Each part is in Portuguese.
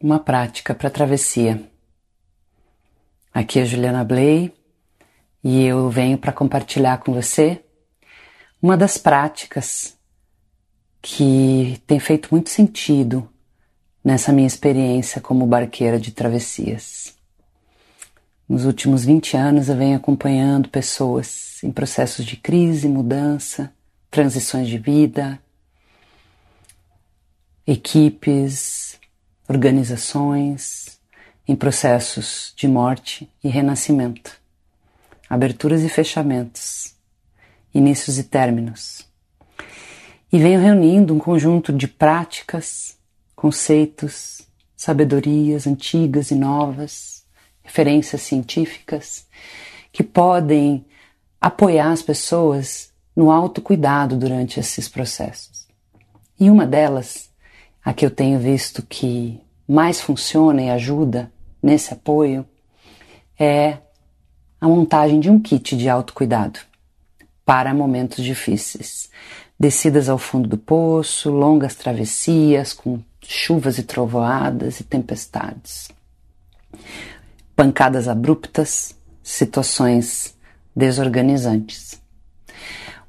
uma prática para travessia. Aqui é Juliana Bley e eu venho para compartilhar com você uma das práticas que tem feito muito sentido nessa minha experiência como barqueira de travessias. Nos últimos 20 anos eu venho acompanhando pessoas em processos de crise, mudança, transições de vida, equipes, organizações em processos de morte e renascimento, aberturas e fechamentos, inícios e términos. E venho reunindo um conjunto de práticas, conceitos, sabedorias antigas e novas, referências científicas que podem apoiar as pessoas no autocuidado durante esses processos. E uma delas a que eu tenho visto que mais funciona e ajuda nesse apoio é a montagem de um kit de autocuidado para momentos difíceis. Descidas ao fundo do poço, longas travessias com chuvas e trovoadas e tempestades. Pancadas abruptas, situações desorganizantes.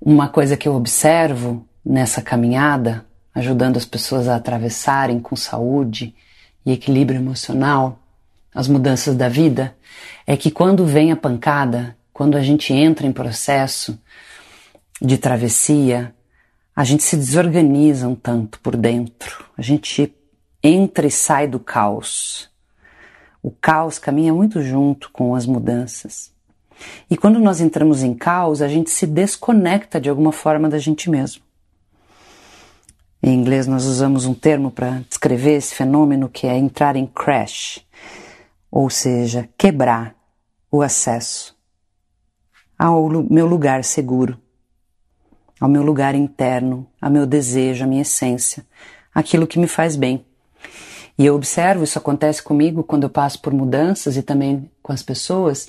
Uma coisa que eu observo nessa caminhada ajudando as pessoas a atravessarem com saúde e equilíbrio emocional as mudanças da vida, é que quando vem a pancada, quando a gente entra em processo de travessia, a gente se desorganiza um tanto por dentro, a gente entra e sai do caos. O caos caminha muito junto com as mudanças. E quando nós entramos em caos, a gente se desconecta de alguma forma da gente mesmo. Em inglês, nós usamos um termo para descrever esse fenômeno que é entrar em crash, ou seja, quebrar o acesso ao meu lugar seguro, ao meu lugar interno, ao meu desejo, à minha essência, aquilo que me faz bem. E eu observo, isso acontece comigo quando eu passo por mudanças e também com as pessoas,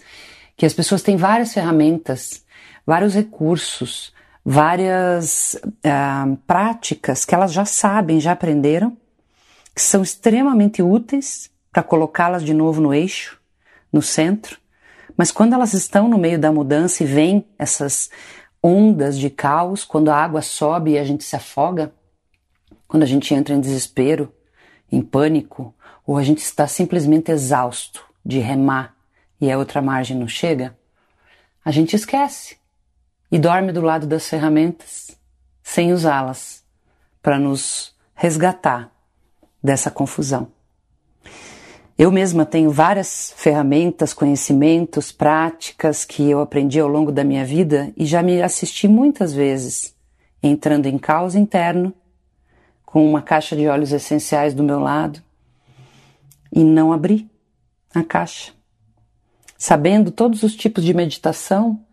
que as pessoas têm várias ferramentas, vários recursos, várias uh, práticas que elas já sabem, já aprenderam, que são extremamente úteis para colocá-las de novo no eixo, no centro, mas quando elas estão no meio da mudança e vêm essas ondas de caos, quando a água sobe e a gente se afoga, quando a gente entra em desespero, em pânico, ou a gente está simplesmente exausto de remar e a outra margem não chega, a gente esquece e dorme do lado das ferramentas sem usá-las para nos resgatar dessa confusão. Eu mesma tenho várias ferramentas, conhecimentos, práticas que eu aprendi ao longo da minha vida e já me assisti muitas vezes entrando em caos interno, com uma caixa de óleos essenciais do meu lado e não abri a caixa. Sabendo todos os tipos de meditação,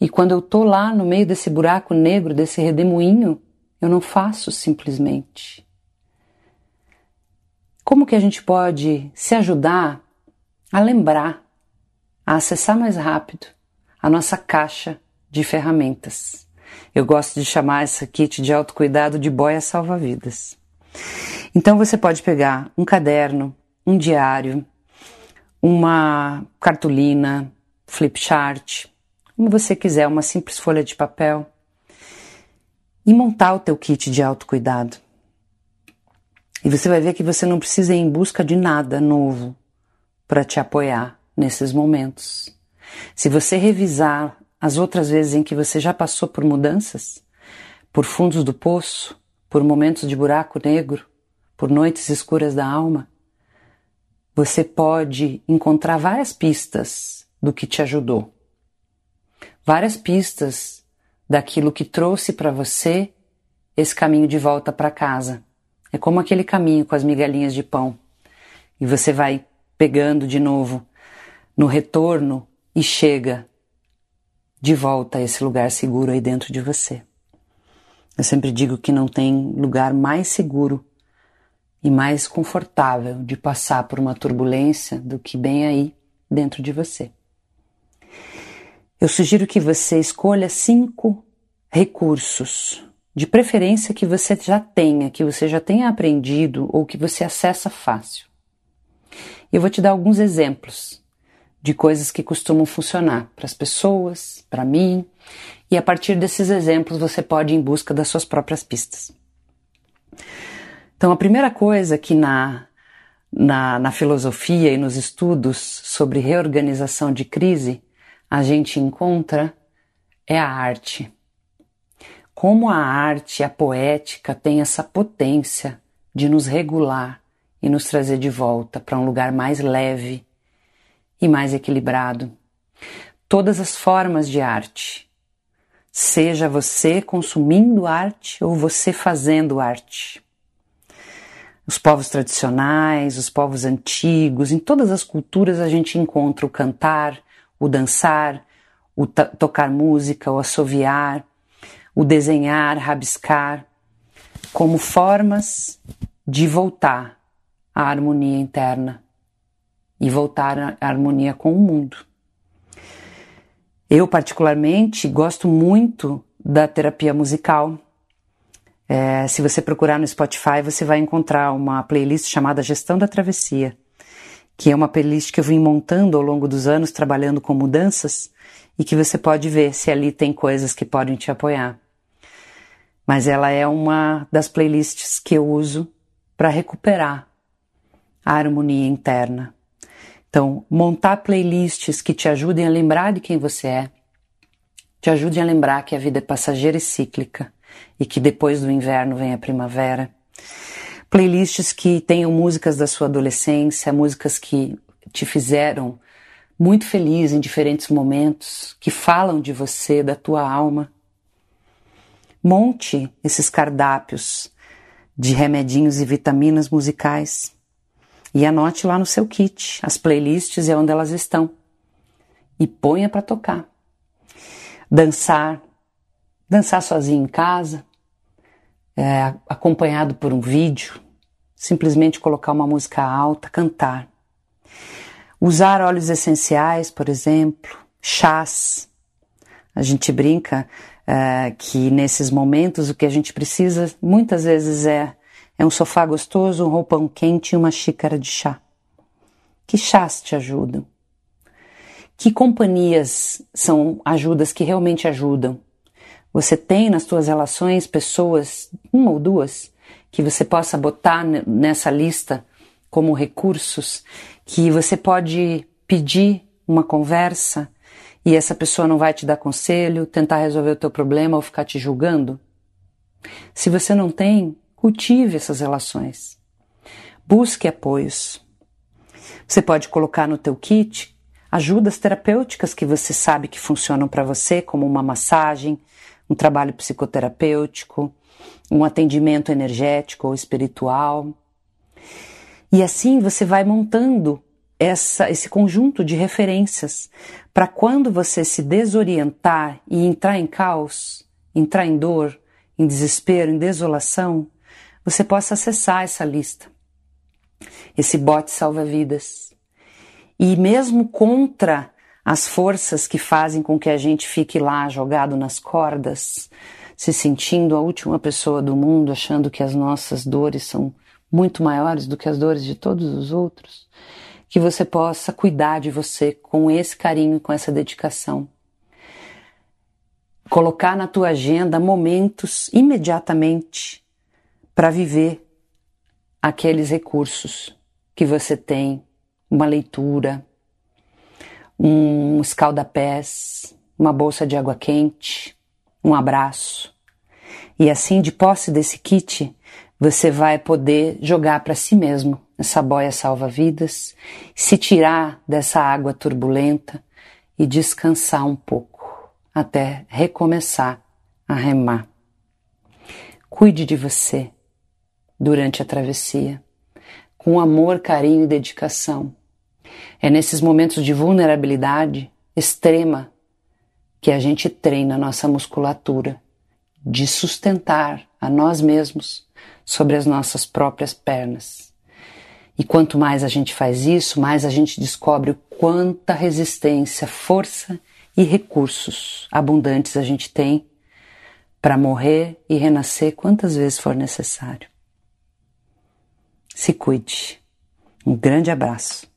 e quando eu tô lá no meio desse buraco negro, desse redemoinho, eu não faço simplesmente. Como que a gente pode se ajudar a lembrar, a acessar mais rápido a nossa caixa de ferramentas? Eu gosto de chamar essa kit de autocuidado de boia salva-vidas. Então você pode pegar um caderno, um diário, uma cartolina, flip chart, como você quiser, uma simples folha de papel e montar o teu kit de autocuidado. E você vai ver que você não precisa ir em busca de nada novo para te apoiar nesses momentos. Se você revisar as outras vezes em que você já passou por mudanças, por fundos do poço, por momentos de buraco negro, por noites escuras da alma, você pode encontrar várias pistas do que te ajudou várias pistas daquilo que trouxe para você esse caminho de volta para casa. É como aquele caminho com as migalhinhas de pão. E você vai pegando de novo no retorno e chega de volta a esse lugar seguro aí dentro de você. Eu sempre digo que não tem lugar mais seguro e mais confortável de passar por uma turbulência do que bem aí dentro de você. Eu sugiro que você escolha cinco recursos, de preferência que você já tenha, que você já tenha aprendido ou que você acessa fácil. Eu vou te dar alguns exemplos de coisas que costumam funcionar para as pessoas, para mim, e a partir desses exemplos você pode ir em busca das suas próprias pistas. Então, a primeira coisa que na, na, na filosofia e nos estudos sobre reorganização de crise a gente encontra é a arte. Como a arte, a poética tem essa potência de nos regular e nos trazer de volta para um lugar mais leve e mais equilibrado. Todas as formas de arte, seja você consumindo arte ou você fazendo arte. Os povos tradicionais, os povos antigos, em todas as culturas a gente encontra o cantar, o dançar, o tocar música, o assoviar, o desenhar, rabiscar, como formas de voltar à harmonia interna e voltar à harmonia com o mundo. Eu, particularmente, gosto muito da terapia musical. É, se você procurar no Spotify, você vai encontrar uma playlist chamada Gestão da Travessia, que é uma playlist que eu vim montando ao longo dos anos, trabalhando com mudanças, e que você pode ver se ali tem coisas que podem te apoiar. Mas ela é uma das playlists que eu uso para recuperar a harmonia interna. Então, montar playlists que te ajudem a lembrar de quem você é, te ajudem a lembrar que a vida é passageira e cíclica e que depois do inverno vem a primavera. Playlists que tenham músicas da sua adolescência, músicas que te fizeram muito feliz em diferentes momentos, que falam de você, da tua alma. Monte esses cardápios de remedinhos e vitaminas musicais e anote lá no seu kit as playlists e onde elas estão e ponha para tocar. Dançar, dançar sozinho em casa, é, acompanhado por um vídeo, simplesmente colocar uma música alta, cantar. Usar óleos essenciais, por exemplo, chás. A gente brinca uh, que nesses momentos o que a gente precisa muitas vezes é, é um sofá gostoso, um roupão quente e uma xícara de chá. Que chás te ajudam? Que companhias são ajudas que realmente ajudam? Você tem nas suas relações pessoas, uma ou duas, que você possa botar nessa lista como recursos, que você pode pedir uma conversa, e essa pessoa não vai te dar conselho, tentar resolver o teu problema ou ficar te julgando? Se você não tem, cultive essas relações. Busque apoios. Você pode colocar no teu kit ajudas terapêuticas que você sabe que funcionam para você, como uma massagem, um trabalho psicoterapêutico, um atendimento energético ou espiritual. E assim você vai montando essa, esse conjunto de referências para quando você se desorientar e entrar em caos, entrar em dor, em desespero, em desolação, você possa acessar essa lista, esse bote salva-vidas. E mesmo contra as forças que fazem com que a gente fique lá jogado nas cordas, se sentindo a última pessoa do mundo, achando que as nossas dores são muito maiores do que as dores de todos os outros, que você possa cuidar de você com esse carinho e com essa dedicação. Colocar na tua agenda momentos imediatamente para viver aqueles recursos que você tem, uma leitura, um escalda-pés, uma bolsa de água quente, um abraço. E assim, de posse desse kit, você vai poder jogar para si mesmo essa boia salva-vidas, se tirar dessa água turbulenta e descansar um pouco até recomeçar a remar. Cuide de você durante a travessia, com amor, carinho e dedicação. É nesses momentos de vulnerabilidade extrema que a gente treina a nossa musculatura de sustentar a nós mesmos sobre as nossas próprias pernas. E quanto mais a gente faz isso, mais a gente descobre quanta resistência, força e recursos abundantes a gente tem para morrer e renascer quantas vezes for necessário. Se cuide. Um grande abraço.